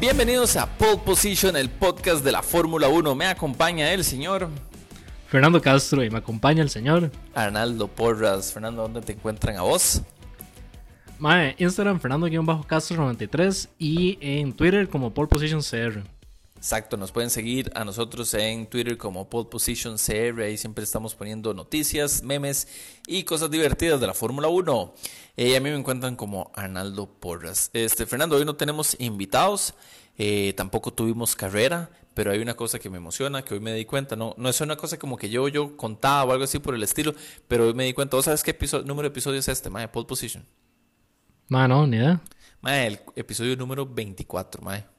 Bienvenidos a Pole Position, el podcast de la Fórmula 1. Me acompaña el señor Fernando Castro y me acompaña el señor Arnaldo Porras. Fernando, ¿dónde te encuentran a vos? Mae, Instagram Fernando-Castro93 y en Twitter como Pole Position CR. Exacto, nos pueden seguir a nosotros en Twitter como Pole Position CR. Ahí siempre estamos poniendo noticias, memes y cosas divertidas de la Fórmula 1. Eh, a mí me encuentran como Arnaldo Porras. Este, Fernando, hoy no tenemos invitados, eh, tampoco tuvimos carrera, pero hay una cosa que me emociona, que hoy me di cuenta. No, no es una cosa como que yo, yo contaba o algo así por el estilo, pero hoy me di cuenta. ¿Vos sabes qué número de episodio es este, mae? Pole Position. Mae, no, ni idea. Mae, el episodio número 24, mae.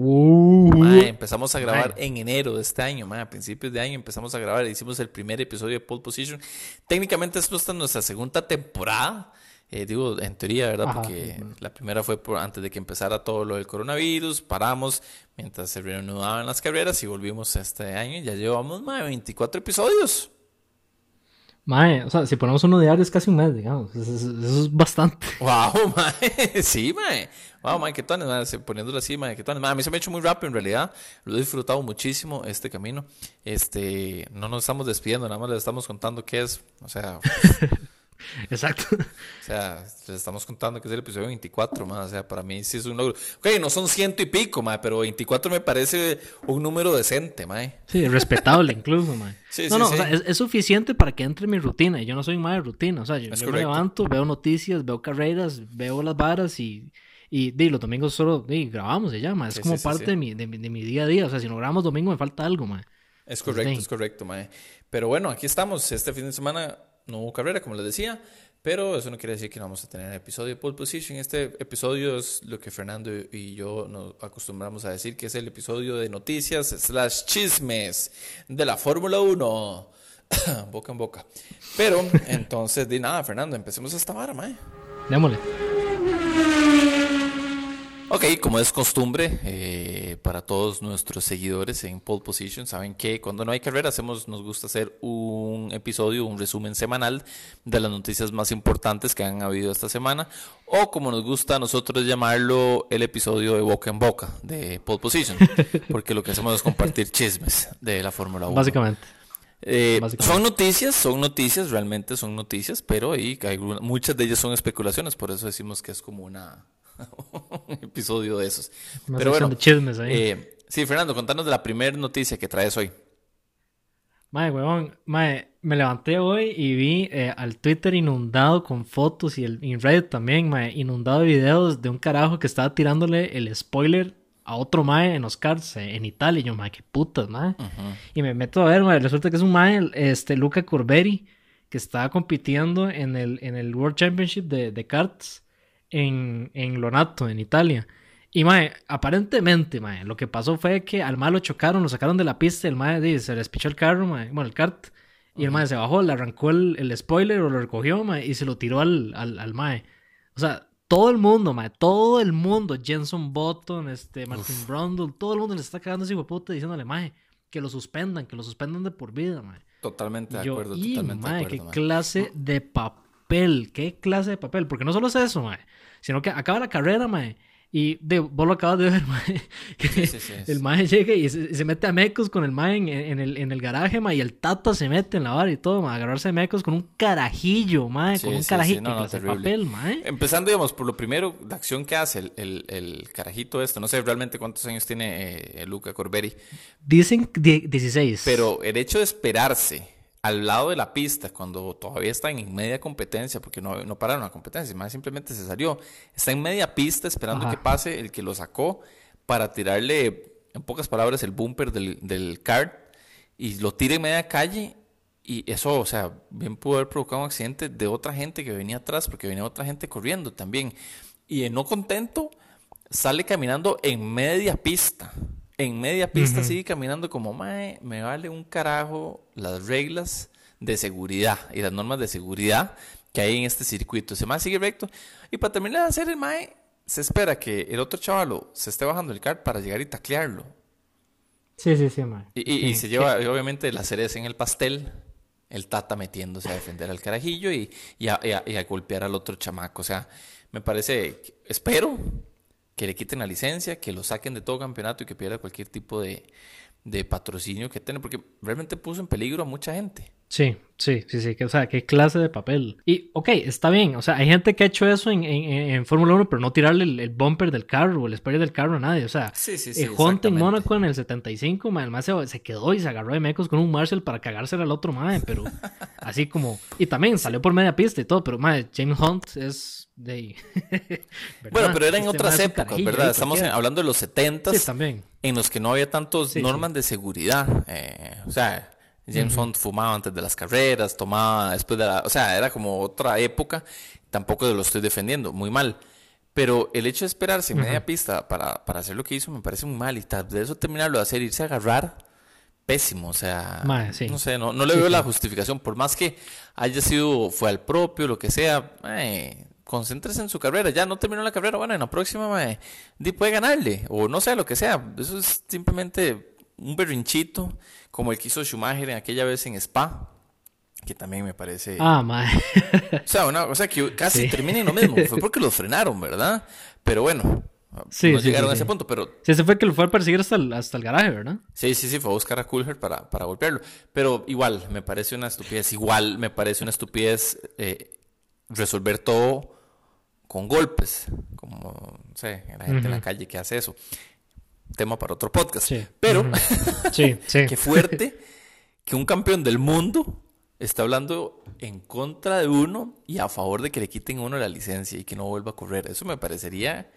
Uh, empezamos a grabar en enero de este año, a principios de año empezamos a grabar, hicimos el primer episodio de Pole Position. Técnicamente esto está en nuestra segunda temporada, eh, digo, en teoría, ¿verdad? Porque la primera fue por, antes de que empezara todo lo del coronavirus, paramos mientras se reanudaban las carreras y volvimos este año y ya llevamos de 24 episodios. Mae, o sea, si ponemos uno diario es casi un mes, digamos. Eso, es bastante. Wow, mae. Sí, mae. Wow, mae, qué tones, mae. Poniéndolo así, mae, qué tones. Mae, a mí se me ha hecho muy rápido en realidad. Lo he disfrutado muchísimo este camino. Este, no nos estamos despidiendo, nada más les estamos contando qué es. O sea. Exacto. O sea, les estamos contando que es el episodio 24, más. O sea, para mí sí es un logro. Ok, no son ciento y pico, ma, pero 24 me parece un número decente, ma. Sí, respetable incluso, ma. Sí, no, no, O sea, es, suficiente para que entre en mi rutina. Yo no soy más de rutina. O sea, yo, me levanto, veo noticias, veo carreras, veo las varas y. Y los domingos solo grabamos y ya, ma. Es como parte de mi, de, mi, día a día. O sea, si no grabamos domingo me falta algo, ma. Es correcto, es correcto, ma. Pero bueno, aquí estamos. Este fin de semana no hubo carrera, como les decía, pero eso no quiere decir que no vamos a tener episodio de pole position. Este episodio es lo que Fernando y yo nos acostumbramos a decir que es el episodio de noticias slash chismes de la Fórmula 1. boca en boca. Pero entonces, di nada, Fernando, empecemos esta vara, mae. Démosle. Ok, como es costumbre eh, para todos nuestros seguidores en Pole Position, saben que cuando no hay carrera hacemos, nos gusta hacer un episodio, un resumen semanal de las noticias más importantes que han habido esta semana, o como nos gusta a nosotros llamarlo, el episodio de boca en boca de Pole Position, porque lo que hacemos es compartir chismes de la Fórmula 1. Básicamente. Eh, son noticias, son noticias, realmente son noticias, pero hay, muchas de ellas son especulaciones, por eso decimos que es como una un episodio de esos. Pero bueno, eh, sí, Fernando, contanos de la primera noticia que traes hoy. Mae, weón, mae, me levanté hoy y vi eh, al Twitter inundado con fotos y el en Reddit también, mae, inundado de videos de un carajo que estaba tirándole el spoiler a otro mae en Oscars eh, en Italia. Y yo, mae, qué putas, mae. Y me meto a ver, mae, resulta que es un mae, este, Luca Corberi, que estaba compitiendo en el, en el World Championship de, de karts en, en Lonato, en Italia. Y mae, aparentemente, mae, lo que pasó fue que al mae lo chocaron, lo sacaron de la pista, el mae se les pichó el carro, mae, bueno, el kart, y el mae se bajó, le arrancó el, el spoiler o lo recogió, mae, y se lo tiró al, al, al mae. O sea, todo el mundo, mae, todo el mundo, Jenson Button, este, Martin Brundle, todo el mundo le está cagando ese puta diciéndole, mae, que lo suspendan, que lo suspendan de por vida, mae. Totalmente de acuerdo, totalmente de acuerdo. Qué clase de papel, qué clase de papel, porque no solo es eso, mae sino que acaba la carrera, mae. Y de, vos lo acabas de ver, mae. Que el mae llega y se, mete a mecos con el mae en, el, en el garaje, mae. Y el tata se mete en la barra y todo, mae. Agarrarse de mecos con un carajillo, mae. con un carajito no, de papel, mae. Empezando, digamos, por lo primero, la acción que hace el, el, el carajito esto. No sé realmente cuántos años tiene eh, Luca Corberi. Dicen 16. Pero el hecho de esperarse al lado de la pista, cuando todavía está en media competencia, porque no, no pararon la competencia, más simplemente se salió, está en media pista esperando que pase el que lo sacó para tirarle, en pocas palabras, el bumper del, del kart y lo tira en media calle. Y eso, o sea, bien pudo haber provocado un accidente de otra gente que venía atrás, porque venía otra gente corriendo también. Y en no contento, sale caminando en media pista en media pista sigue caminando como, mae, me vale un carajo las reglas de seguridad y las normas de seguridad que hay en este circuito. Se mae sigue recto. Y para terminar de hacer el mae, se espera que el otro chavalo se esté bajando el kart para llegar y taclearlo. Sí, sí, sí, mae. Y, se lleva, obviamente, la cereza en el pastel. El tata metiéndose a defender al carajillo y, a, y a golpear al otro chamaco. O sea, me parece, espero que le quiten la licencia, que lo saquen de todo campeonato y que pierda cualquier tipo de, de patrocinio que tiene, porque realmente puso en peligro a mucha gente. Sí, sí, sí, sí, que, o sea, qué clase de papel. Y, ok, está bien, o sea, hay gente que ha hecho eso en, en, en Fórmula 1, pero no tirarle el, bumper del carro o el spoiler del carro a nadie, o sea, sí, sí, sí, el Honda en Mónaco en el 75, además se, se, quedó y se agarró de mecos con un Marshall para cagársela al otro, madre, pero así como, y también salió por media pista y todo, pero, madre, James Hunt es de... bueno, pero era en este otras épocas, ¿verdad? Estamos hablando de los 70 sí, también. en los que no había tantos normas de seguridad, eh, o sea James Hunt fumaba antes de las carreras, tomaba después de la... O sea, era como otra época. Tampoco lo estoy defendiendo, muy mal. Pero el hecho de esperarse en media pista para, para, hacer lo que hizo me parece muy mal. Y tal de eso terminarlo de hacer, irse a agarrar, pésimo. O sea, no sé, no, no le veo la justificación. Por más que haya sido, fue al propio, lo que sea, eh, concéntrese en su carrera. Ya no terminó la carrera, bueno, en la próxima mae, puede ganarle. O no sé, lo que sea. Eso es simplemente un berrinchito como el que hizo Schumacher en aquella vez en Spa, que también me parece... Ah, mae. o, sea, una, o sea, que casi termina en lo mismo. Fue porque los frenaron, ¿verdad? Pero bueno, sí, no sí, llegaron sí, a ese punto, pero... Sí, ese fue que lo fue a perseguir hasta el, hasta el garaje, ¿verdad? Sí, sí, sí, fue a buscar a Coulthard para, para golpearlo. Pero igual, me parece una estupidez. Igual me parece una estupidez eh, resolver todo con golpes. Como, no sé, la gente en la calle que hace eso tema para otro podcast. Pero, sí, sí. qué fuerte que un campeón del mundo está hablando en contra de uno y a favor de que le quiten a uno la licencia y que no vuelva a correr. Eso me parecería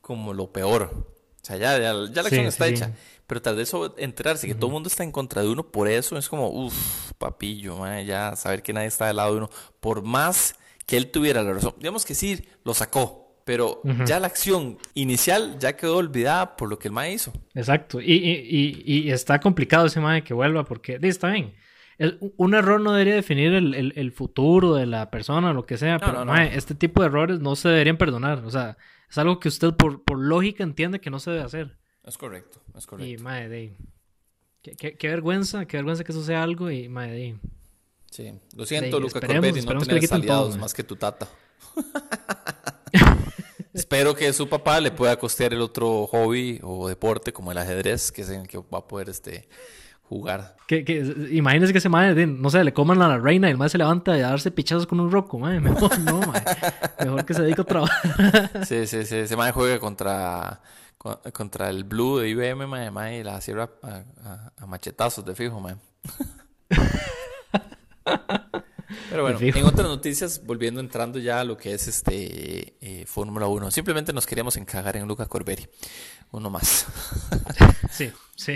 como lo peor. O sea, ya, ya, la acción está hecha. Pero tal vez eso, enterarse que todo el mundo está en contra de uno, por eso es como, uff, papillo, ya saber que nadie está del lado de uno. Por más que él tuviera la razón. Digamos que sí, lo sacó pero ya la acción inicial ya quedó olvidada por lo que el MAE hizo. Exacto, y, y, y, está complicado ese MAE que vuelva porque está bien. un error no debería definir el, el, futuro de la persona o lo que sea, pero este tipo de errores no se deberían perdonar. O sea, es algo que usted por, por lógica entiende que no se debe hacer. Es correcto, es correcto. Y mae, de, qué, qué, vergüenza, qué vergüenza que eso sea algo y mae, de, Sí, lo siento, Luca Corbetti, no tenés aliados más que tu tata. Espero que su papá le pueda costear el otro hobby o deporte como el ajedrez, que es en el que va a poder este, jugar. Que, que, imagínese que ese madre, no sé, le coman a la reina y el madre se levanta a darse pichazos con un roco, madre. Mejor no, madre. Mejor que se dedique a trabajar. Sí, sí, sí. Ese madre juega contra, contra el Blue de IBM, madre, y la cierra a, machetazos de fijo, madre. Pero bueno, en otras noticias, volviendo entrando ya a lo que es este eh, Fórmula 1, simplemente nos queríamos encajar en Luca Corberi, uno más. sí, sí.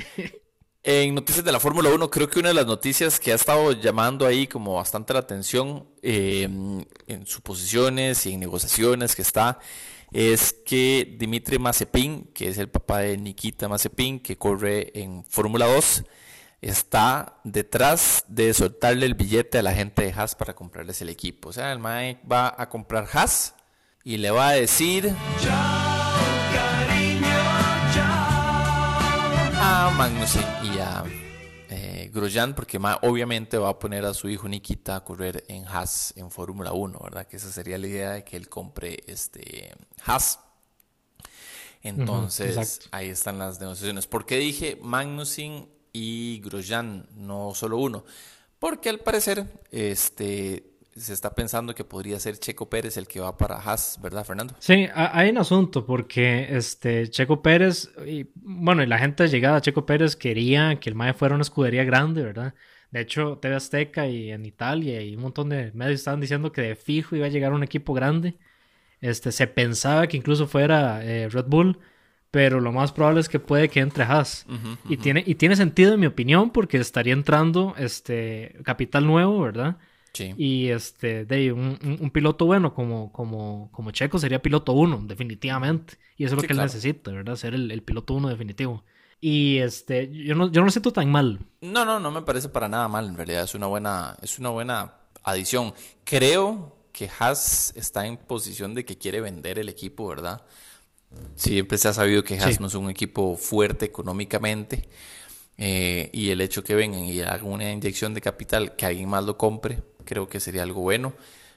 En noticias de la Fórmula 1, creo que una de las noticias que ha estado llamando ahí como bastante la atención eh, en suposiciones y en negociaciones que está, es que Dimitri Mazepin, que es el papá de Nikita Mazepin, que corre en Fórmula 2, está detrás de soltarle el billete a la gente de Haas para comprarles el equipo. O sea, el Mike va a comprar Haas y le va a decir chao, cariño, chao. a Magnussen y a eh, Grosjean, porque obviamente va a poner a su hijo Nikita a correr en Haas en Fórmula 1, ¿verdad? Que esa sería la idea de que él compre este Haas. Entonces, ahí están las negociaciones. ¿Por qué dije Magnussen y Grosjean, no solo uno. Porque al parecer este, se está pensando que podría ser Checo Pérez el que va para Haas, ¿verdad, Fernando? Sí, hay un asunto porque este Checo Pérez, bueno, y la gente llegada a Checo Pérez quería que el MAE fuera una escudería grande, ¿verdad? De hecho, TV Azteca y en Italia y un montón de medios estaban diciendo que de fijo iba a llegar un equipo grande. Este, se pensaba que incluso fuera eh, Red Bull, pero lo más probable es que puede que entre Haas. Y, tiene, y tiene sentido en mi opinión porque estaría entrando este capital nuevo, ¿verdad? Sí. Y este, de un, un, piloto bueno como, como, como Checo sería piloto uno, definitivamente. Y eso es lo que él necesita, ¿verdad? Ser el, piloto uno definitivo. Y este, yo no, yo no lo siento tan mal. No, no, no me parece para nada mal, en realidad. Es una buena, es una buena adición. Creo que Haas está en posición de que quiere vender el equipo, ¿verdad? Siempre se ha sabido que Haas no es un equipo fuerte económicamente. Eh, y el hecho que vengan y hagan una inyección de capital, que alguien más lo compre, creo que sería algo bueno.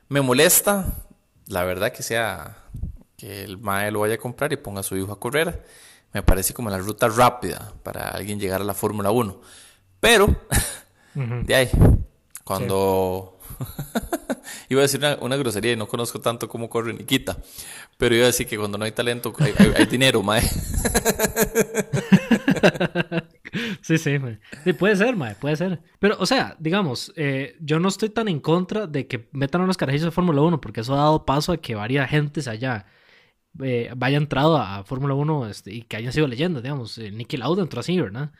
Me molesta, la verdad, que sea que el mae lo vaya a comprar y ponga a su hijo a correr. Me parece como la ruta rápida para alguien llegar a la Fórmula 1. Pero, de ahí, cuando... iba a decir una, grosería y no conozco tanto cómo corre Nikita. Pero iba a decir que cuando no hay talento, hay, dinero, mae. sí, sí, sí, puede ser, mae, puede ser. Pero, o sea, digamos, eh, yo no estoy tan en contra de que metan unos carajillos de Fórmula 1 porque eso ha dado paso a que varias gente se haya eh, vaya entrado a, Fórmula 1 este, y que hayan sido leyendas, digamos. Eh, Nicky Lauda entró así, ¿verdad?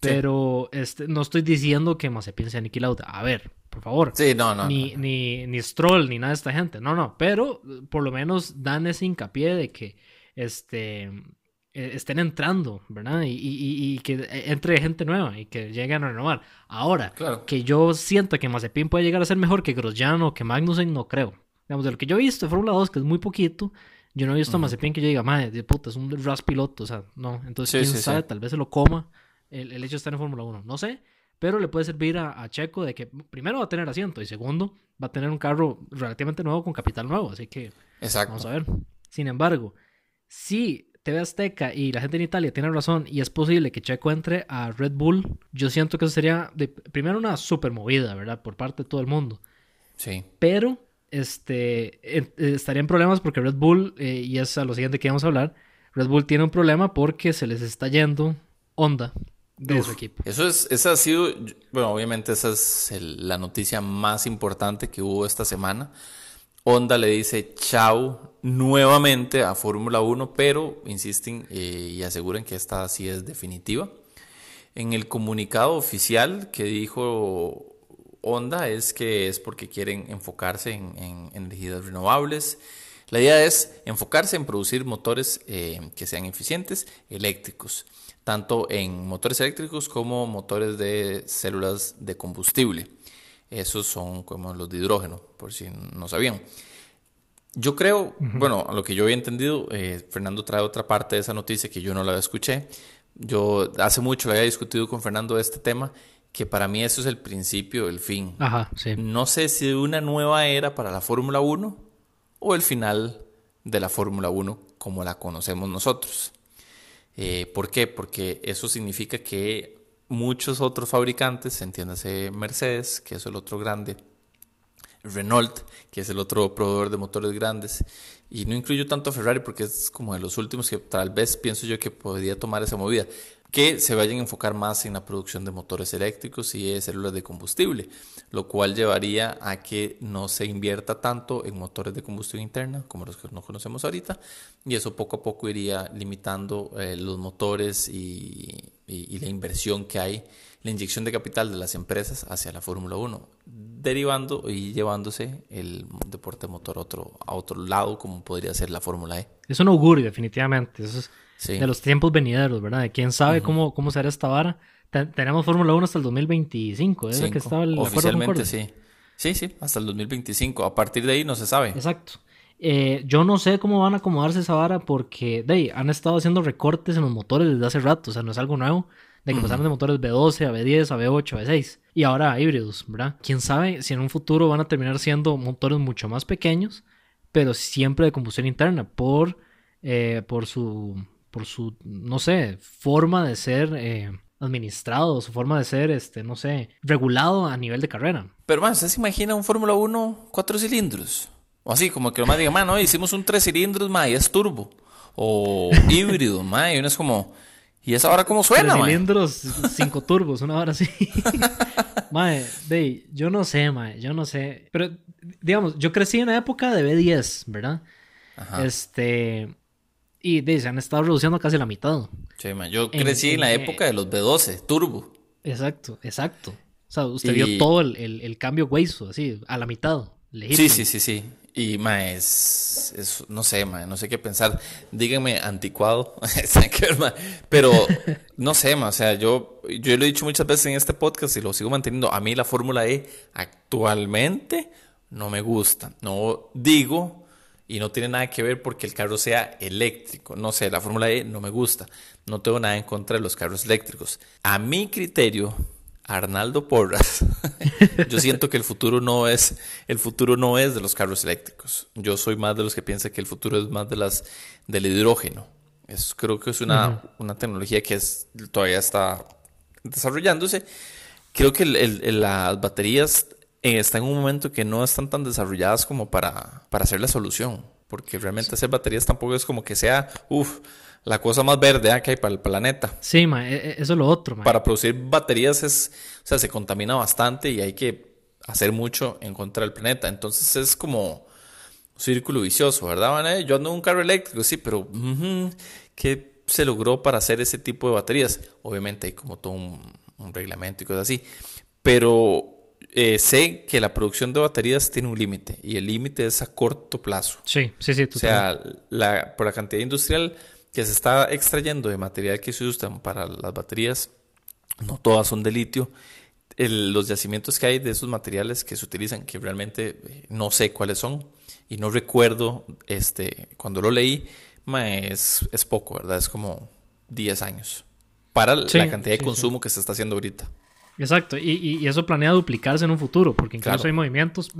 Pero este, no estoy diciendo que Mazepin sea Lauda. A ver, por favor. Sí, no, no. Ni, Ni, ni Stroll, ni nada de esta gente. No, no. Pero por lo menos dan ese hincapié de que este, e, estén entrando, ¿verdad? Y, y, y, que entre gente nueva y que lleguen a renovar. Ahora, que yo siento que Mazepin puede llegar a ser mejor que Grosjean o que Magnussen, no creo. Digamos, de lo que yo he visto de Fórmula 2, que es muy poquito, yo no he visto a Mazepin que yo diga, madre, de puta, es un ras piloto, o sea, no. Entonces, quién sabe, tal vez se lo coma el, el, hecho de estar en Fórmula 1. No sé, pero le puede servir a, Checo de que primero va a tener asiento y segundo va a tener un carro relativamente nuevo con capital nuevo, así que Exacto. vamos a ver. Sin embargo, si TV Azteca y la gente en Italia tiene razón y es posible que Checo entre a Red Bull, yo siento que eso sería de, primero una super movida, ¿verdad? Por parte de todo el mundo. Sí. Pero este, estaría en problemas porque Red Bull, eh, y es a lo siguiente que vamos a hablar, Red Bull tiene un problema porque se les está yendo Honda de su equipo. Eso es, esa ha sido, bueno, obviamente esa es la noticia más importante que hubo esta semana. Honda le dice chao nuevamente a Fórmula 1, pero insisten eh, y aseguran que esta sí es definitiva. En el comunicado oficial que dijo Honda es que es porque quieren enfocarse en, energías renovables. La idea es enfocarse en producir motores eh, que sean eficientes, eléctricos, tanto en motores eléctricos como motores de células de combustible. Esos son como los de hidrógeno, por si no sabían. Yo creo, bueno, a lo que yo había entendido, eh, Fernando trae otra parte de esa noticia que yo no la escuché. Yo hace mucho había discutido con Fernando de este tema que para mí eso es el principio del fin. Ajá, sí. No sé si una nueva era para la Fórmula 1 o el final de la Fórmula 1 como la conocemos nosotros. Eh, ¿Por qué? Porque eso significa que muchos otros fabricantes, entiéndase Mercedes, que es el otro grande, Renault, que es el otro proveedor de motores grandes, y no incluyo tanto a Ferrari porque es como de los últimos que tal vez pienso yo que podría tomar esa movida que se vayan a enfocar más en la producción de motores eléctricos y de células de combustible, lo cual llevaría a que no se invierta tanto en motores de combustión interna como los que no conocemos ahorita, y eso poco a poco iría limitando eh, los motores y, la inversión que hay, la inyección de capital de las empresas hacia la Fórmula 1, derivando y llevándose el deporte motor a otro, a otro lado, como podría ser la Fórmula E. Es un augurio, definitivamente. Eso es de los tiempos venideros, ¿verdad? quién sabe cómo, cómo será esta vara. tenemos Fórmula 1 hasta el 2025, ¿es que estaba el Oficialmente, sí. Sí, sí, hasta el 2025. A partir de ahí no se sabe. Exacto. Eh, yo no sé cómo van a acomodarse esa vara porque de ahí, han estado haciendo recortes en los motores desde hace rato, o sea, no es algo nuevo, de que pasaron de motores B12 a B10 a B8 a B6 y ahora a híbridos, ¿verdad? Quién sabe si en un futuro van a terminar siendo motores mucho más pequeños, pero siempre de combustión interna por, eh, por su por su, no sé, forma de ser eh, administrado, su forma de ser, este, no sé, regulado a nivel de carrera. Pero, man, ¿usted se imagina un Fórmula 1 cuatro cilindros? O así, como que más diga, man, no, hicimos un tres cilindros, man, y es turbo. O híbrido, man, y uno es como... ¿Y esa hora cómo suena, Tres cilindros, cinco turbos, una hora así. mae, de, yo no sé, mae, yo no sé. Pero, digamos, yo crecí en la época de B10, ¿verdad? Ajá. Este, y se han estado reduciendo casi la mitad. Sí, yo crecí en, la época de los B12, turbo. Exacto, exacto. O sea, usted vio todo el, cambio hueso, así, a la mitad. Sí, sí, sí, sí. Y, ma, es, no sé, ma, no sé qué pensar. Díganme anticuado, pero no sé, ma, o sea, yo, yo lo he dicho muchas veces en este podcast y lo sigo manteniendo. A mí la Fórmula E actualmente no me gusta. No digo y no tiene nada que ver porque el carro sea eléctrico. No sé, la Fórmula E no me gusta. No tengo nada en contra de los carros eléctricos. A mi criterio, Arnaldo Porras. yo siento que el futuro no es el futuro no es de los carros eléctricos. Yo soy más de los que piensan que el futuro es más de las del hidrógeno. Es, creo que es una, una tecnología que es, todavía está desarrollándose. Creo que las baterías eh, están en un momento que no están tan desarrolladas como para, para hacer la solución. Porque realmente hacer baterías tampoco es como que sea, uff, la cosa más verde ¿eh? que hay para el planeta. Sí, ma, e, e, eso es lo otro. Ma. Para producir baterías es, o sea, se contamina bastante y hay que hacer mucho en contra del planeta. Entonces es como un círculo vicioso, ¿verdad? Yo ando en un carro eléctrico, sí, pero ¿qué se logró para hacer ese tipo de baterías? Obviamente hay como todo un, reglamento y cosas así, pero eh, sé que la producción de baterías tiene un límite y el límite es a corto plazo. Sí, sí, sí. O sea, la, por la cantidad industrial que se está extrayendo de material que se usan para las baterías, no todas son de litio. los yacimientos que hay de esos materiales que se utilizan, que realmente eh, no sé cuáles son y no recuerdo, este, cuando lo leí, es, es poco, ¿verdad? Es como 10 años para la cantidad de consumo que se está haciendo ahorita. Exacto, y, eso planea duplicarse en un futuro, porque incluso hay movimientos.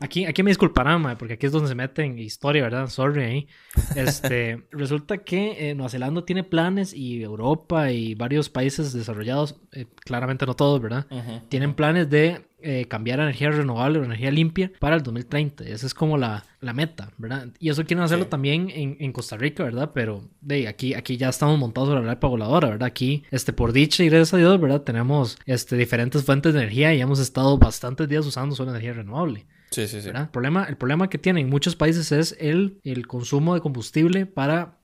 Aquí, aquí me disculparán, porque aquí es donde se mete en historia, ¿verdad? Sorry ahí. Este, resulta que eh, Nueva Zelanda tiene planes y Europa y varios países desarrollados, eh, claramente no todos, ¿verdad? Tienen planes de eh, cambiar a energía renovable o energía limpia para el 2030. Esa es como la, la meta, ¿verdad? Y eso quieren hacerlo también en, en, Costa Rica, ¿verdad? Pero de aquí, aquí ya estamos montados sobre la lepa voladora, ¿verdad? Aquí, este, por dicha y gracias a Dios, ¿verdad? Tenemos este, diferentes fuentes de energía y hemos estado bastantes días usando solo energía renovable. Sí, sí, sí. El, problema, el problema que tienen muchos países es el, el consumo de combustible para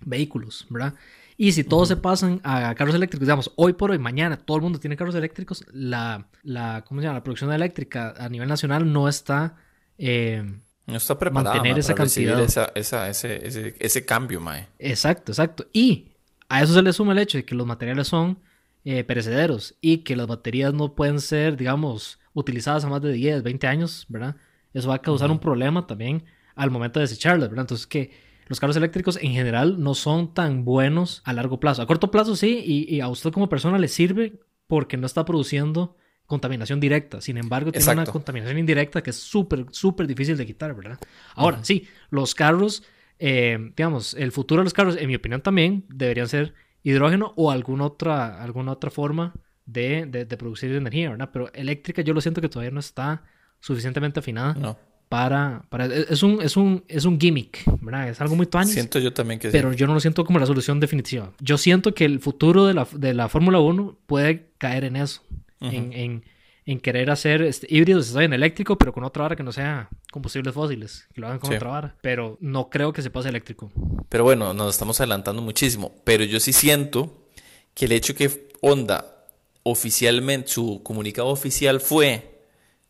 vehículos, ¿verdad? Y si todos se pasan a carros eléctricos, digamos, hoy por hoy, mañana, todo el mundo tiene carros eléctricos, la, la, ¿cómo se llama? la producción eléctrica a nivel nacional no está... Eh, no está preparada mantener esa para cantidad. Esa, esa, ese, ese, ese, cambio, Mae. Exacto, exacto. Y a eso se le suma el hecho de que los materiales son eh, perecederos y que las baterías no pueden ser, digamos, utilizadas a más de 10, 20 años, ¿verdad? Eso va a causar un problema también al momento de desecharlas, ¿verdad? Entonces que los carros eléctricos en general no son tan buenos a largo plazo. A corto plazo sí, y, a usted como persona le sirve porque no está produciendo contaminación directa. Sin embargo, tiene una contaminación indirecta que es súper, súper difícil de quitar, ¿verdad? Ahora, sí, los carros, eh, digamos, el futuro de los carros, en mi opinión también, deberían ser hidrógeno o alguna otra, alguna otra forma de, de, producir energía, ¿verdad? Pero eléctrica yo lo siento que todavía no está suficientemente afinada. No. Para, para, es un, es un, es un gimmick, ¿verdad? Es algo muy tuanis. Siento yo también que Pero yo no lo siento como la solución definitiva. Yo siento que el futuro de la, de la Fórmula 1 puede caer en eso. en, en, en, querer hacer este, híbridos en eléctrico, pero con otra vara que no sea combustibles fósiles. Que lo hagan con otra vara. Pero no creo que se pase eléctrico. Pero bueno, nos estamos adelantando muchísimo. Pero yo sí siento que el hecho que Honda oficialmente, su comunicado oficial fue,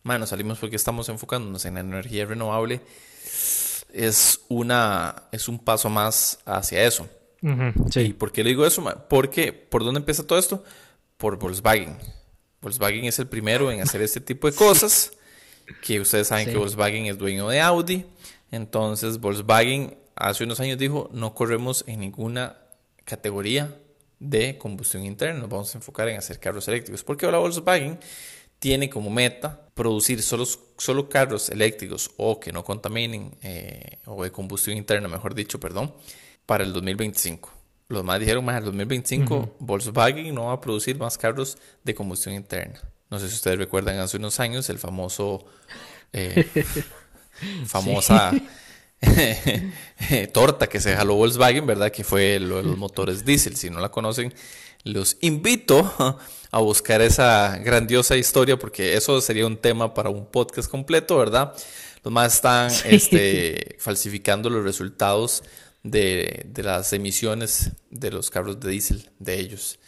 bueno, salimos porque estamos enfocándonos en la energía renovable, es, una, es un paso más hacia eso. sí. ¿Y por qué le digo eso? Porque, ¿por dónde empieza todo esto? Por Volkswagen. Volkswagen es el primero en hacer este tipo de cosas, que ustedes saben que Volkswagen es dueño de Audi, entonces Volkswagen hace unos años dijo, no corremos en ninguna categoría de combustión interna. Nos vamos a enfocar en hacer carros eléctricos. Porque ahora Volkswagen tiene como meta producir solo, solo carros eléctricos o que no contaminen, eh, o de combustión interna, mejor dicho, perdón, para el 2025. Los más dijeron, más el 2025 Volkswagen no va a producir más carros de combustión interna. No sé si ustedes recuerdan hace unos años el famoso, eh, famosa... torta que se jaló Volkswagen, ¿verdad? Que fue lo de los motores diésel. Si no la conocen, los invito a buscar esa grandiosa historia porque eso sería un tema para un podcast completo, ¿verdad? Los más están este, falsificando los resultados de, las emisiones de los carros de diésel de ellos.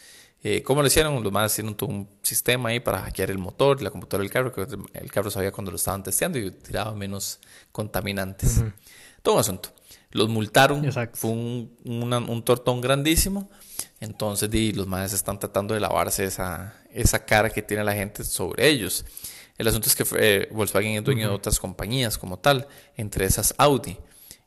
Eh, ¿Cómo lo hicieron? Los más hicieron todo un sistema ahí para hackear el motor, la computadora del carro, que el carro sabía cuando lo estaban testeando y tiraba menos contaminantes todo un asunto. Los multaron, fue un, un, tortón grandísimo. Entonces, di, los madres están tratando de lavarse esa, esa cara que tiene la gente sobre ellos. El asunto es que eh, Volkswagen es dueño de otras compañías como tal, entre esas Audi.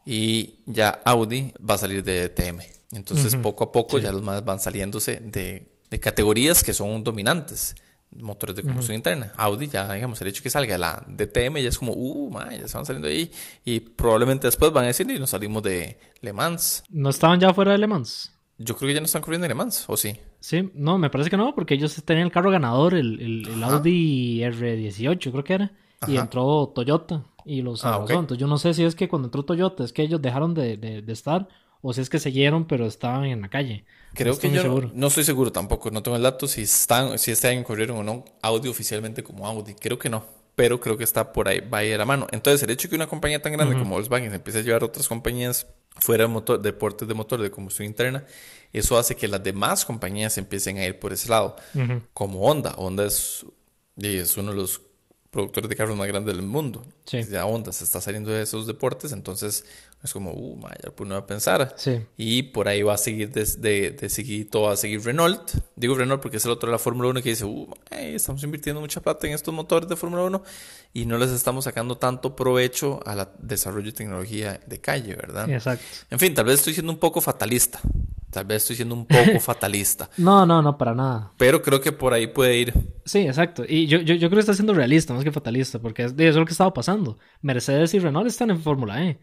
Y ya Audi va a salir de DTM. Entonces, poco a poco ya los más van saliéndose de, de, categorías que son dominantes. motores de combustión interna. Audi ya, digamos, el hecho que salga la DTM ya es como, uh, ma, ya están saliendo ahí. Y probablemente después van a decir, y nos salimos de Le Mans. ¿No estaban ya fuera de Le Mans? Yo creo que ya no están corriendo en Le Mans, ¿o sí? Sí, no, me parece que no, porque ellos tenían el carro ganador, el, el, Audi R18, creo que era. Y entró Toyota y los ah, Entonces yo no sé si es que cuando entró Toyota es que ellos dejaron de, de estar o si es que siguieron pero estaban en la calle. Creo que yo no estoy seguro tampoco, no tengo el dato si están, si este año corrieron o no Audi oficialmente como Audi. Creo que no, pero creo que está por ahí, va a ir a la mano. Entonces, el hecho de que una compañía tan grande como Volkswagen empiece a llevar otras compañías fuera de motor, deportes de motor de combustión interna, eso hace que las demás compañías empiecen a ir por ese lado, como Honda. Honda es, es uno de los productores de carros más grandes del mundo. Sí. Ya Honda se está saliendo de esos deportes, entonces es como, uh, ya pues no va a pensar. Sí. Y por ahí va a seguir de, de, seguir todo, va a seguir Renault. Digo Renault porque es el otro de la Fórmula 1 que dice, uh, estamos invirtiendo mucha plata en estos motores de Fórmula 1 y no les estamos sacando tanto provecho al desarrollo de tecnología de calle, ¿verdad? exacto. En fin, tal vez estoy siendo un poco fatalista. Tal vez estoy siendo un poco fatalista. No, no, no, para nada. Pero creo que por ahí puede ir. Sí, exacto. Y yo, yo, yo creo que está siendo realista más que fatalista, porque es, eso es lo que estaba pasando. Mercedes y Renault están en Fórmula E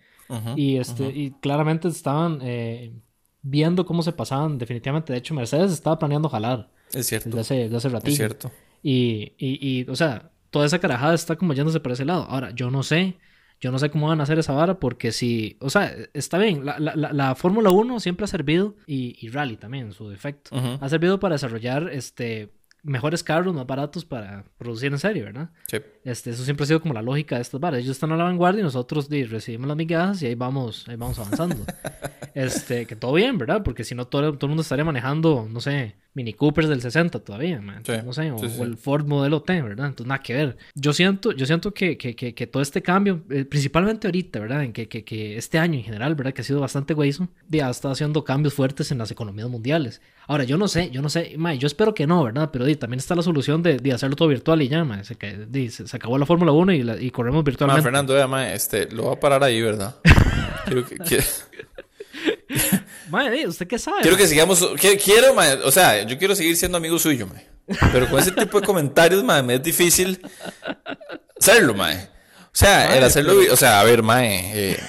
y, este, y claramente estaban eh, viendo cómo se pasaban definitivamente. De hecho, Mercedes estaba planeando jalar. Es cierto. Desde hace, desde hace Es cierto. Y, y, y, o sea, toda esa carajada está como yéndose por ese lado. Ahora, yo no sé. Yo no sé cómo van a hacer esa vara porque si, o sea, está bien, la, la, la, Fórmula 1 siempre ha servido, y, y Rally también en su defecto, ha servido para desarrollar este, mejores carros, más baratos para producir en serie, ¿verdad? Sí. Este, eso siempre ha sido como la lógica de estos bares. Ellos están a la vanguardia y nosotros recibimos las migajas y ahí vamos, ahí vamos avanzando. este, que todo bien, ¿verdad? Porque si no, todo, todo el mundo estaría manejando, no sé, Mini Coopers del 60 todavía, man. no sé, o, el Ford modelo T, ¿verdad? Entonces nada que ver. Yo siento, yo siento que, que, que, todo este cambio, eh, principalmente ahorita, ¿verdad? En que, que, este año en general, ¿verdad? Que ha sido bastante hueso, ya está haciendo cambios fuertes en las economías mundiales. Ahora, yo no sé, yo no sé, ma, yo espero que no, ¿verdad? Pero también está la solución de, de, hacerlo todo virtual y ya, ma, se, se, acabó la Fórmula 1 y, y, corremos virtualmente. Fernando, ya, este, lo va a parar ahí, ¿verdad? Quiero que... Madre, ¿usted qué sabe? Quiero que sigamos. Quiero, o sea, yo quiero seguir siendo amigo suyo, mae. Pero con ese tipo de comentarios, mae, me es difícil hacerlo, mae. O sea, el hacerlo. O sea, a ver, mae. Eh,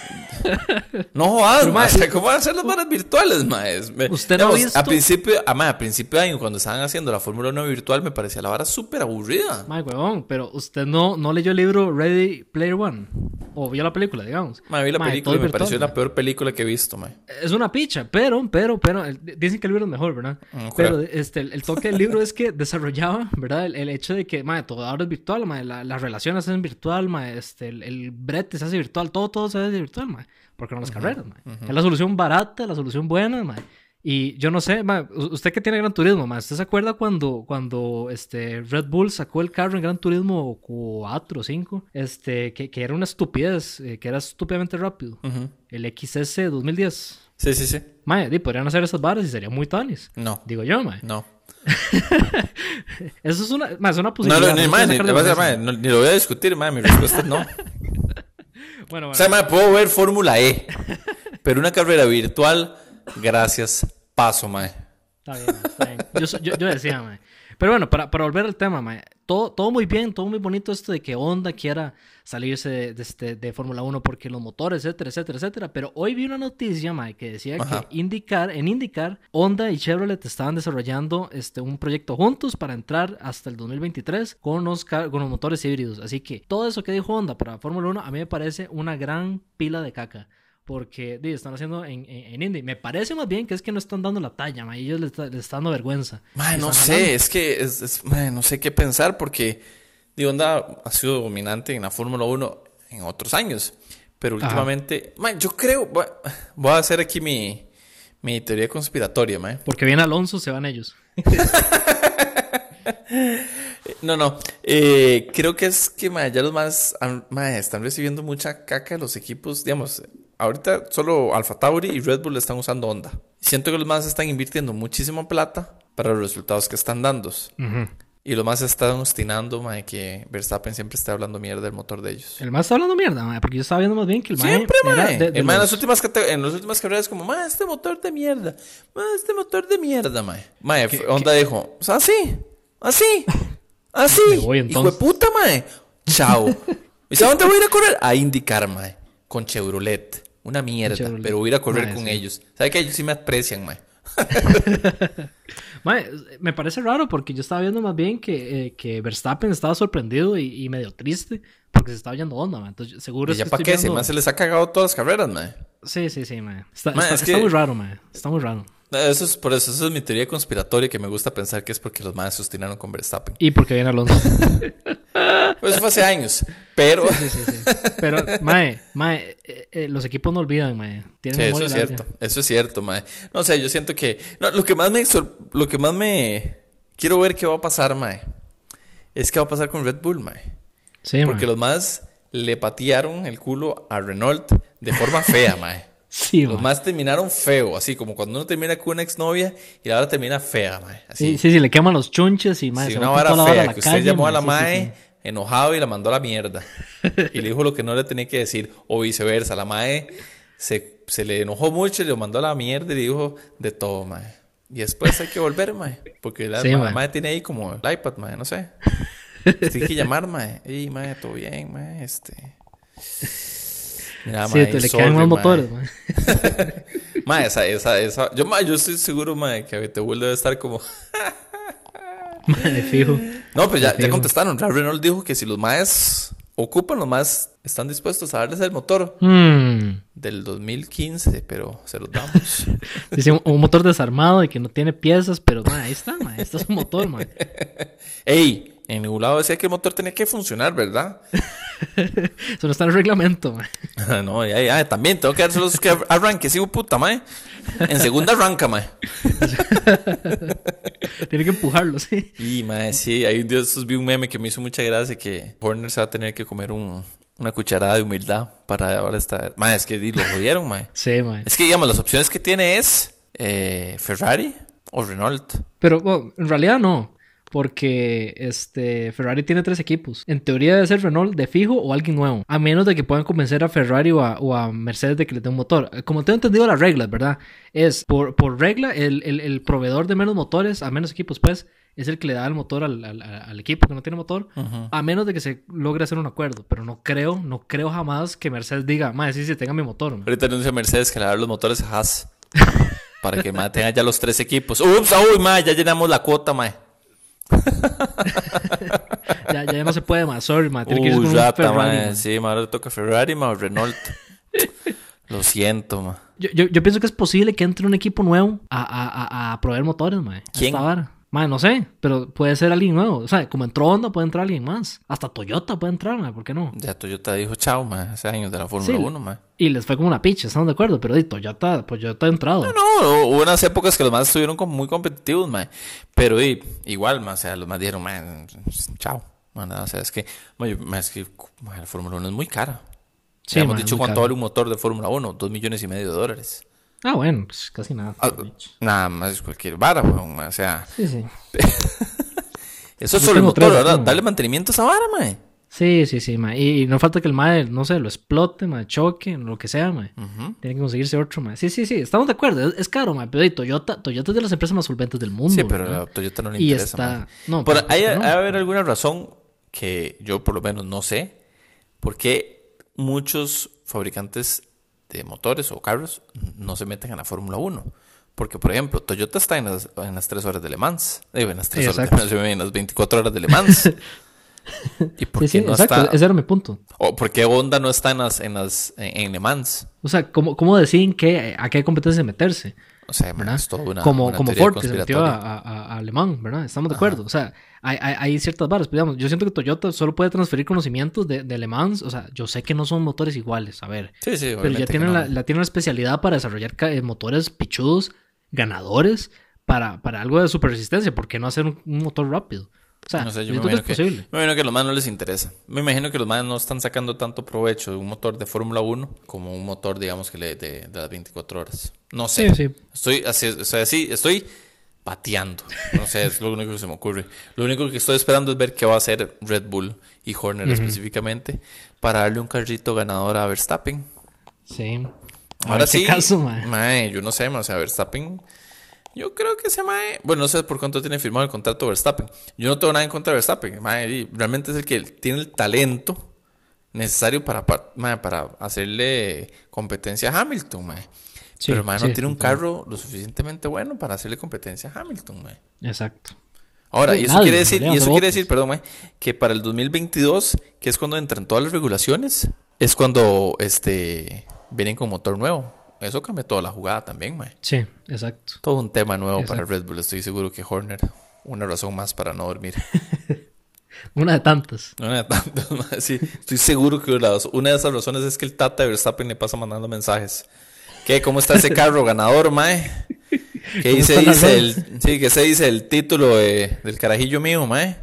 no jodas, ¿Cómo van a hacer las varas virtuales, maes? Usted no A principio, a, a principio de año, cuando estaban haciendo la Fórmula 1 virtual, me parecía la vara súper aburrida. Mae, huevón, pero usted no, no leyó el libro Ready Player One. O vio la película, digamos. Mae, vi la película y me pareció la peor película que he visto, mae. Es una picha, pero, pero, pero, dicen que el libro es mejor, ¿verdad? Mm, pero este, el, toque del libro es que desarrollaba, ¿verdad? El, hecho de que, mae, todo ahora es virtual, mae, las relaciones se hacen virtual, mae, este, el, el brete se hace virtual, todo, todo se hace virtual, mae porque no las carreras, Es la solución barata, la solución buena, man. Y yo no sé, usted que tiene Gran Turismo, man, ¿usted se acuerda cuando, cuando este Red Bull sacó el carro en Gran Turismo 4 o 5? Este, que, que, era una estupidez, eh, que era estúpidamente rápido. El XS 2010. Sí, sí, sí. Mae, podrían hacer esas barras y serían muy tanis. No. Digo yo, mae. No. Eso es una, más una posibilidad. No, no, ni, ni, lo voy a discutir, mae. Mi respuesta es no. Bueno, O sea, me puedo ver Fórmula E. pero una carrera virtual, gracias, paso, mae. Está bien, está bien. Yo, yo, decía, mae. Pero bueno, para, para volver al tema, mae. Todo, todo muy bien, todo muy bonito esto de que Honda quiera salirse de, de, este, de Fórmula 1 porque los motores, etcétera, etcétera, etcétera. Pero hoy vi una noticia, mae, que decía que indicar, en indicar, Honda y Chevrolet estaban desarrollando este, un proyecto juntos para entrar hasta el 2023 con los, con los motores híbridos. Así que todo eso que dijo Honda para Fórmula 1 a mí me parece una gran pila de caca porque están haciendo en, en, Indy. Me parece más bien que es que no están dando la talla, ma, ellos les, les están dando vergüenza. no sé, es que es, no sé qué pensar porque de Honda ha sido dominante en la Fórmula 1 en otros años, pero últimamente, yo creo, voy, a hacer aquí mi, mi teoría conspiratoria, ma. Porque viene Alonso, se van ellos. No, no. Eh, creo que es que ya los más están recibiendo mucha caca los equipos, digamos, ahorita solo Alfa Tauri y Red Bull están usando Honda. Siento que los más están invirtiendo muchísima plata para los resultados que están dando. Y los más están obstinando, mae, que Verstappen siempre está hablando mierda del motor de ellos. El más está hablando mierda, mae, porque yo estaba viendo más bien que el mae. Siempre, mae. el mae en, las últimas en las últimas carreras, como, mae, este motor de mierda. Mae, este motor de mierda, mae. Mae, Honda dijo, o sea, así, así. Ah, sí. Hijo de puta, mae. Chao. ¿Y sabes dónde voy a ir a correr? A indicar, mae. Con Chevrolet. Una mierda. Pero voy a ir a correr con ellos. ¿Sabes que ellos sí me aprecian, mae? me parece raro porque yo estaba viendo más bien que, eh, que Verstappen estaba sorprendido y, medio triste porque se estaba yendo onda, Entonces, seguro ¿Y ya para qué? Viendo... se les ha cagado todas las carreras. Sí, sí, sí, man. Está, muy raro. Está muy raro. Eso es por eso, eso es mi teoría conspiratoria que me gusta pensar que es porque los más sostinaron con Verstappen. Y porque viene Alonso. pues eso fue hace años. Pero. Sí, sí, sí, Pero, Mae, Mae, eh, eh, los equipos no olvidan, Mae. sí, eso es cierto. Eso es cierto, Mae. No sé, yo siento que. No, lo que más me. Lo que más me. Quiero ver qué va a pasar, Mae. Es qué va a pasar con Red Bull, Mae. Sí, Porque los más le patearon el culo a Renault de forma fea, Mae. Sí, Los más terminaron feo, así como cuando uno termina con una exnovia y ahora termina fea, mae. Sí, sí, sí, le queman los chunches y mae. Sí, una vara fea, que usted llamó a la mae enojado y la mandó a la mierda. y le dijo lo que no le tenía que decir, o viceversa. La mae se, se le enojó mucho y le mandó a la mierda y le dijo de todo, mae. Y después hay que volver, mae. Porque la, mae. tiene ahí como el iPad, mae, no sé. Tiene que llamar, mae. Ey, mae, todo bien, mae, este sí, te le quedan más motores, esa, esa, esa. Yo, yo estoy seguro, ma, que te vuelve a estar como. de fijo. No, pues ya, ya contestaron. Renault dijo que si los maes ocupan, los maes están dispuestos a darles el motor hmm. del 2015, pero se los damos. Dice un, motor desarmado y que no tiene piezas, pero ma, ahí está, ma. Esto es un motor, ma. Ey, en ningún lado decía que el motor tenía que funcionar, ¿verdad? Eso no está en el reglamento, man. no, ya, ya, también tengo que dárselos que arranque, sigo puta, mae. En segunda arranca, mae. Tiene que empujarlo, sí. Y, mae, sí, ahí un día vi un meme que me hizo mucha gracia que Horner se va a tener que comer un, una cucharada de humildad para ahora estar. Mae, es que lo jodieron, mae. Sí, mae. Es que, digamos, las opciones que tiene es eh, Ferrari o Renault. Pero, bueno, en realidad no porque este Ferrari tiene tres equipos. En teoría debe ser Renault de fijo o alguien nuevo, a menos de que puedan convencer a Ferrari o a, Mercedes de que le dé un motor. Como tengo entendido las reglas, ¿verdad? Es por, por regla el, proveedor de menos motores, a menos equipos, pues, es el que le da el motor al, equipo que no tiene motor, a menos de que se logre hacer un acuerdo. Pero no creo, no creo jamás que Mercedes diga, más sí, sí, tenga mi motor. Ahorita anuncia Mercedes que le va a dar los motores a Haas. para que tenga ya los tres equipos. Ups, uy, ma, ya llenamos la cuota, ma. ya, ya no se puede más, sorry, ma. Tiene uh, rata, man. Sí, ahora le toca Ferrari, ma, o Renault. Lo siento, ma. Yo, yo, yo, pienso que es posible que entre un equipo nuevo a, a, a, a proveer motores, ma. ¿Quién? Madre, no sé, pero puede ser alguien nuevo. O sea, como entró Honda, puede entrar alguien más. Hasta Toyota puede entrar, madre, ¿por qué no? Ya Toyota dijo chao, madre, hace años de la Fórmula 1, madre. Y les fue como una picha, estamos de acuerdo, pero Toyota, Toyota ha entrado. No, no, hubo unas épocas que los más estuvieron como muy competitivos, madre. Pero igual, madre, o sea, los más dijeron, madre, chao. o sea, es que, es que la Fórmula 1 es muy cara. Sí, hemos dicho cuánto vale un motor de Fórmula 1, dos millones y medio de dólares. Ah, bueno, pues casi nada. Ah, nada más cualquier vara, weón. O sea. Sí, sí. Eso es solo el motor, ¿verdad? Darle mantenimiento a esa vara, mae. Sí, sí, sí, mae. Y, no falta que el mae, no sé, lo explote, mae, choque, lo que sea, mae. Tiene que conseguirse otro, mae. Sí, sí, sí, estamos de acuerdo. Es, caro, mae. Pero Toyota, Toyota es de las empresas más solventes del mundo. Sí, pero a Toyota no le interesa. Y está. No, pero, hay, hay haber alguna razón que yo por lo menos no sé. ¿Por qué muchos fabricantes de motores o carros no se meten en la Fórmula 1. Porque, por ejemplo, Toyota está en las, en las 3 horas de Le Mans. Eh, en las 3 horas de, en las 24 horas de Le Mans. ¿Y por qué no está? Ese era mi punto. ¿O por qué Honda no está en, las, en, las, en, Le Mans? O sea, ¿cómo, cómo deciden que, a qué competencia meterse? O sea, ¿verdad? es todo una, como, como Ford que se metió a, a, a, Alemán, ¿verdad? Estamos de acuerdo. O sea, hay, hay, hay ciertas barras. Pero, digamos, yo siento que Toyota solo puede transferir conocimientos de, de Alemán. O sea, yo sé que no son motores iguales, a ver. Sí, sí, Pero ya tienen, la, la, tienen la especialidad para desarrollar eh, motores pichudos, ganadores, para, para algo de super resistencia. ¿Por qué no hacer un motor rápido? O sea, no sé, yo me imagino, que, me imagino que a los más no les interesa. Me imagino que los más no están sacando tanto provecho de un motor de Fórmula 1 como un motor, digamos, que le de, de las 24 horas. No sé. Sí, sí. Estoy así, o sea, sí, estoy pateando. No sé, es lo único que se me ocurre. Lo único que estoy esperando es ver qué va a hacer Red Bull y Horner específicamente para darle un carrito ganador a Verstappen. Sí. Ahora sí. Caso, yo no sé, o sea, Verstappen Yo creo que ese mae, bueno, no sé por cuánto tiene firmado el contrato Verstappen. Yo no tengo nada en contra de Verstappen. Mae, realmente es el que tiene el talento necesario para, para, para hacerle competencia a Hamilton, mae. Pero mae, no tiene un carro lo suficientemente bueno para hacerle competencia a Hamilton, mae. Exacto. Ahora, y eso quiere decir, y eso quiere decir, perdón, mae, que para el 2022, que es cuando entran todas las regulaciones, es cuando este vienen con motor nuevo. Eso cambia toda la jugada también, mae. Sí, exacto. Todo un tema nuevo para Red Bull. Estoy seguro que Horner, una razón más para no dormir. una de tantas. Una de tantas, mae. Sí, estoy seguro que una de esas razones es que el Tata de Verstappen le pasa mandando mensajes. ¿Qué? ¿Cómo está ese carro ganador, mae? ¿Qué dice, dice el, sí, ¿qué se dice el título del carajillo mío, mae?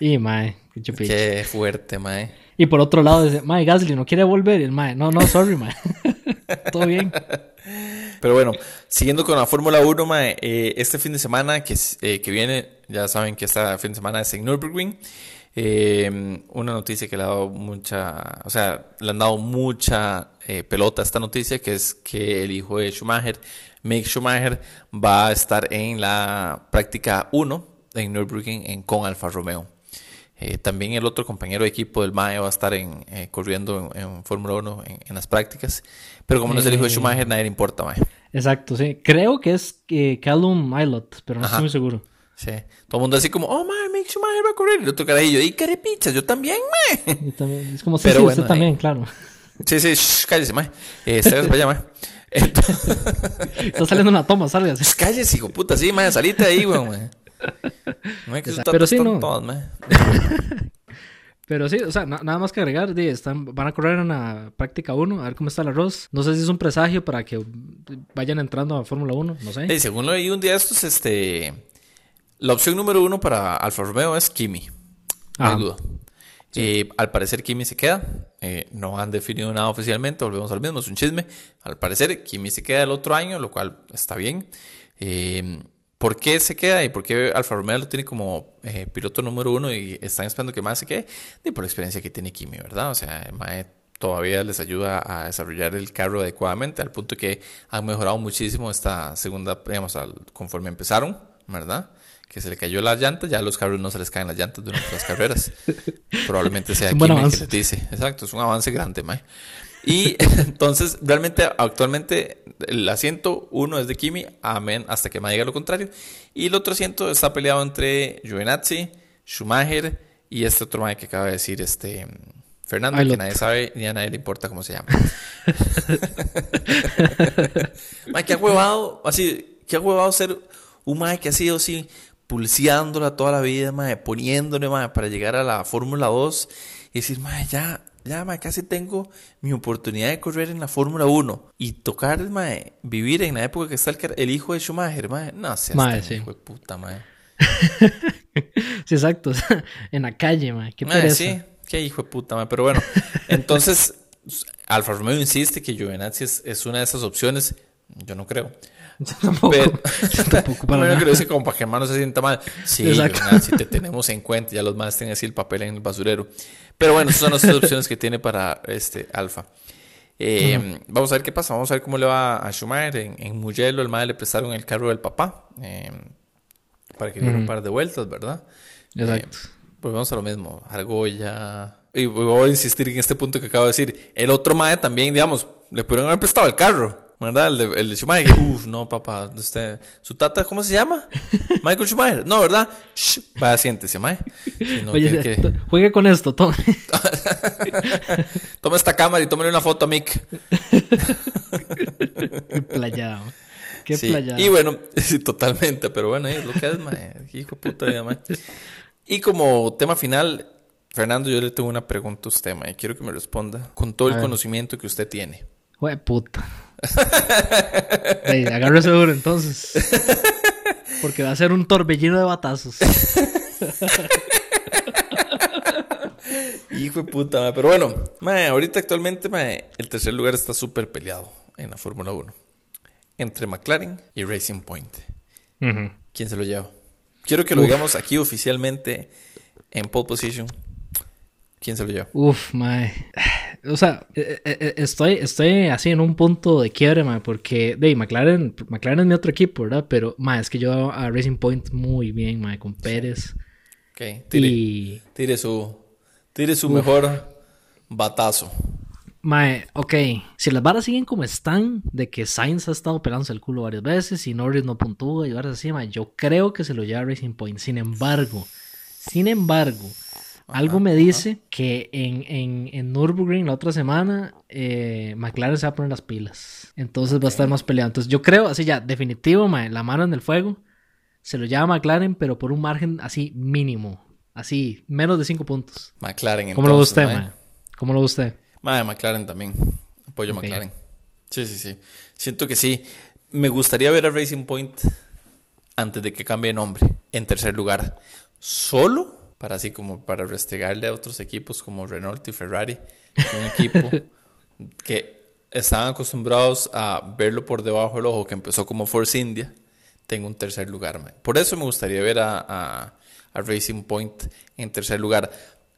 y, mae, qué fuerte, mae. Y por otro lado dice, Mae, Gasly no quiere volver. Y el Mae, no, no, sorry, Mae. Todo bien. Pero bueno, siguiendo con la Fórmula 1, Mae, eh, este fin de semana que, eh, que viene, ya saben que este fin de semana es en Nürburgring. Eh, una noticia que le ha dado mucha, o sea, le han dado mucha pelota a esta noticia, que es que el hijo de Schumacher, Mick Schumacher, va a estar en la práctica 1 en Nürburgring en, con Alfa Romeo. Eh, también el otro compañero de equipo del MAE va a estar en, eh, corriendo en, Fórmula 1 en, las prácticas. Pero como no es el hijo de eh, Schumacher, nadie le importa, MAE. Exacto, sí. Creo que es Callum Milot, pero no estoy muy seguro. Sí. Todo el mundo así como, oh, mae, Mick Schumacher va a correr. Y el otro carajillo, y carepichas, yo también, mae. Es como, sí, pero sí, usted también, claro. Sí, sí, shh, cállese, mae. Eh, se para allá, mae. Está saliendo una toma, salga. Cállese, hijo puta, sí, mae, salite ahí, güey, pero sí, no. Pero sí, o sea, nada más que agregar, están, van a correr en la práctica 1, a ver cómo está el arroz. No sé si es un presagio para que vayan entrando a Fórmula 1, no sé. según lo leí un día de estos, este, la opción número uno para Alfa Romeo es Kimi. No hay duda. Eh, al parecer Kimi se queda. Eh, no han definido nada oficialmente, volvemos al mismo, es un chisme. Al parecer Kimi se queda el otro año, lo cual está bien. Eh, ¿Por qué se queda y por qué Alfa Romeo lo tiene como eh, piloto número uno y están esperando que más se quede? Y por la experiencia que tiene Kimi, ¿verdad? O sea, Mae todavía les ayuda a desarrollar el carro adecuadamente, al punto que han mejorado muchísimo esta segunda, digamos, conforme empezaron, ¿verdad? Que se le cayó la llanta, ya a los carros no se les caen las llantas durante las carreras. Probablemente sea Kimi que les dice. Exacto, es un avance grande, Mae. Y entonces, realmente, actualmente, el asiento uno es de Kimi, amén, hasta que me diga lo contrario. Y el otro asiento está peleado entre Giovinazzi, Schumacher y este otro mae que acaba de decir, este Fernando, que nadie sabe ni a nadie le importa cómo se llama. mae, que ha huevado, así, que ha huevado ser un mae que ha sido así, pulseándola toda la vida, mae, poniéndole, mae, para llegar a la Fórmula 2 y decir, mae, ya ya, ma, casi tengo mi oportunidad de correr en la Fórmula 1 y tocar, ma, vivir en la época que está el, hijo de Schumacher, ma, no sé, sí. hijo de puta, ma. sí, exacto, en la calle, ma, qué pereza. Sí, qué hijo de puta, ma, pero bueno, entonces Alfa Romeo insiste que Giovinazzi es, es una de esas opciones, yo no creo. Yo tampoco. Pero, yo tampoco para bueno, creo que como para que hermano se sienta mal. Sí, Giovinazzi, te tenemos en cuenta, ya los más tienen así el papel en el basurero. Pero bueno, esas son las opciones que tiene para este Alfa. Eh, vamos a ver qué pasa. Vamos a ver cómo le va a Schumacher. En, en Mugello, el madre le prestaron el carro del papá eh, para que diera un par de vueltas, ¿verdad? Exacto. Eh, pues vamos a lo mismo. Argolla. Y voy a insistir en este punto que acabo de decir. El otro madre también, digamos, le pudieron haber prestado el carro. ¿Verdad? El de, el de Schumacher. Uf, no, papá. Usted, ¿Su tata cómo se llama? Michael Schumacher. No, ¿verdad? Shh, vaya, siéntese, mae. Oye, juegue con esto, tome. toma esta cámara y tómale una foto a Mick. Qué playado. Qué sí. playado. Y bueno, sí, totalmente. Pero bueno, es lo que es, mae. Hijo puta de mae. Y como tema final, Fernando, yo le tengo una pregunta a usted, mae. Quiero que me responda con todo el conocimiento que usted tiene. Jue puta. Hey, agarre seguro entonces. Porque va a ser un torbellino de batazos. Hijo de puta, pero bueno, ahorita actualmente el tercer lugar está súper peleado en la Fórmula 1. Entre McLaren y Racing Point. ¿Quién se lo lleva? Quiero que lo digamos aquí oficialmente en pole position. ¿Quién se lo lleva? Uf, mae. o sea, eh, eh, eh, estoy, estoy así en un punto de quiebre, mae, porque, de McLaren, McLaren es mi otro equipo, ¿verdad? Pero, mae, es que yo a Racing Point muy bien, mae, con Pérez. Ok, tire, tire su, tire su mejor batazo. Mae, ok, si las varas siguen como están, de que Sainz ha estado pegándose el culo varias veces y Norris no puntúa y varas así, mae, yo creo que se lo lleva Racing Point. Sin embargo, sin embargo, algo me dice que en, en, en, Nürburgring la otra semana eh, McLaren se va a poner las pilas. Entonces va a estar más peleado. Entonces yo creo, así ya, definitivo, mae, la mano en el fuego. Se lo lleva McLaren, pero por un margen así mínimo. Así, menos de 5 puntos. McLaren, ¿Cómo lo ve usted, mae? ¿Cómo lo ve usted? Mae, McLaren también. Apoyo McLaren. Sí, sí, sí. Siento que sí. Me gustaría ver a Racing Point antes de que cambie de nombre. En tercer lugar. Solo para así como para restregarle a otros equipos como Renault y Ferrari, un equipo que estaban acostumbrados a verlo por debajo del ojo, que empezó como Force India, tengo un tercer lugar. Por eso me gustaría ver a, Racing Point en tercer lugar.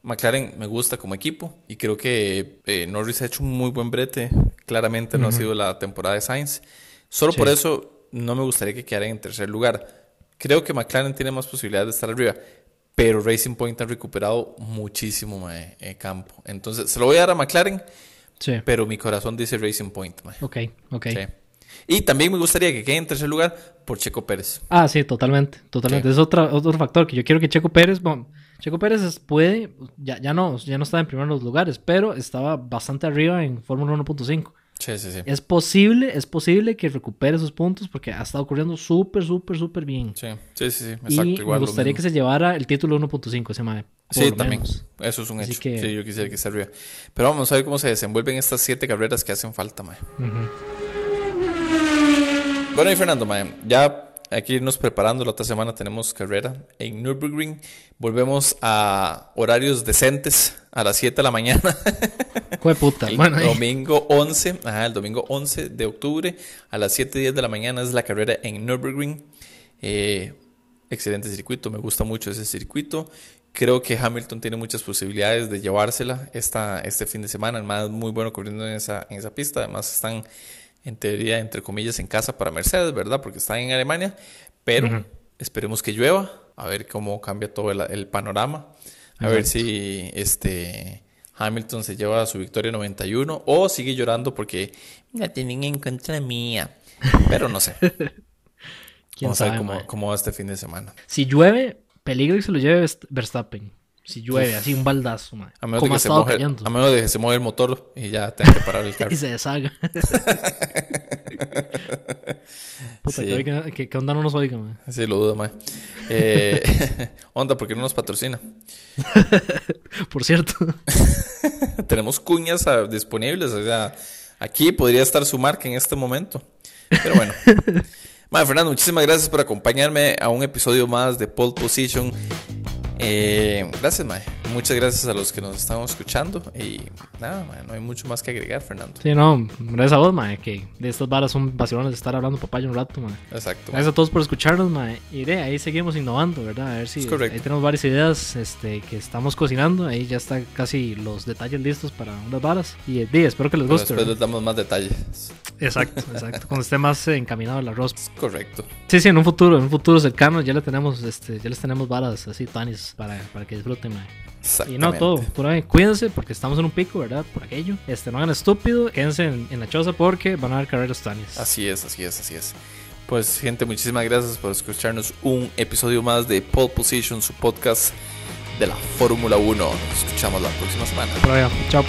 McLaren me gusta como equipo y creo que eh, Norris ha hecho un muy buen brete. Claramente no ha sido la temporada de Sainz. Solo por eso no me gustaría que quedara en tercer lugar. Creo que McLaren tiene más posibilidades de estar arriba. Pero Racing Point ha recuperado muchísimo en eh, campo. Entonces, se lo voy a dar a McLaren. Sí. Pero mi corazón dice Racing Point. Ok, ok. Y también me gustaría que quede en tercer lugar por Checo Pérez. Ah, sí, totalmente. Totalmente. Es otro, otro factor que yo quiero que Checo Pérez. Bueno, Checo Pérez puede. Ya, ya, no, ya no está en primeros lugares, pero estaba bastante arriba en Fórmula 1.5. Sí, sí, sí. Es posible, es posible que recupere esos puntos porque ha estado ocurriendo súper, súper, súper bien. Sí, sí, sí, exacto. Y me gustaría que se llevara el título 1.5 ese mae. Sí, también. Eso es un hecho. Sí, yo quisiera que se arriba. Pero vamos a ver cómo se desenvuelven estas siete carreras que hacen falta, mae. Bueno, y Fernando, mae, ya aquí irnos preparando. La otra semana tenemos carrera en Nürburgring. Volvemos a horarios decentes a las 7 de la mañana. El domingo 11, ajá, el domingo 11 de octubre a las 7:10 de la mañana es la carrera en Nürburgring. Eh, excelente circuito, me gusta mucho ese circuito. Creo que Hamilton tiene muchas posibilidades de llevársela esta, este fin de semana. Además, muy bueno corriendo en esa, en esa pista. Además, están en teoría, entre comillas, en casa para Mercedes, ¿verdad? Porque están en Alemania. Pero esperemos que llueva, a ver cómo cambia todo el, panorama. A ver si este Hamilton se lleva su victoria 91 o sigue llorando porque la tienen en contra mía. Pero no sé. Vamos a ver cómo, cómo, va este fin de semana. Si llueve, peligro y se lo lleve Verstappen. Si llueve, así un baldazo, A menos, de que se moje, a menos de que se mueva el motor y ya tenga que parar el carro. y se deshaga. Puta, que, onda no nos oiga, man. Sí, lo dudo, man. Eh, onda, porque no nos patrocina. Por cierto. Tenemos cuñas ah, disponibles, o sea, aquí podría estar su marca en este momento. Pero bueno. Madre Fernando, muchísimas gracias por acompañarme a un episodio más de Pole Position. Eh, gracias, Mae. Muchas gracias a los que nos estamos escuchando. Y nada, mae, no hay mucho más que agregar, Fernando. Sí, no, gracias a vos, Mae, que de estas varas son vacilones de estar hablando papaya un rato, Mae. Exacto. Gracias a todos por escucharnos, Mae. Y de ahí seguimos innovando, ¿verdad? A ver si ahí tenemos varias ideas este, que estamos cocinando. Ahí ya están casi los detalles listos para unas varas. Y de, espero que les guste. después les damos más detalles. Exacto, exacto. Cuando esté más encaminado el arroz. Correcto. Sí, sí, en un futuro, en un futuro cercano ya le tenemos, este, ya les tenemos varas así, tanis, para, para que disfruten, Mae. Y no todo, por ahí, cuídense porque estamos en un pico, ¿verdad? Por aquello. Este, no hagan estúpido, quédense en, la choza porque van a haber carreras tanis. Así es, así es, así es. Pues gente, muchísimas gracias por escucharnos un episodio más de Pole Position, su podcast de la Fórmula 1. Nos escuchamos la próxima semana. Por allá, chao.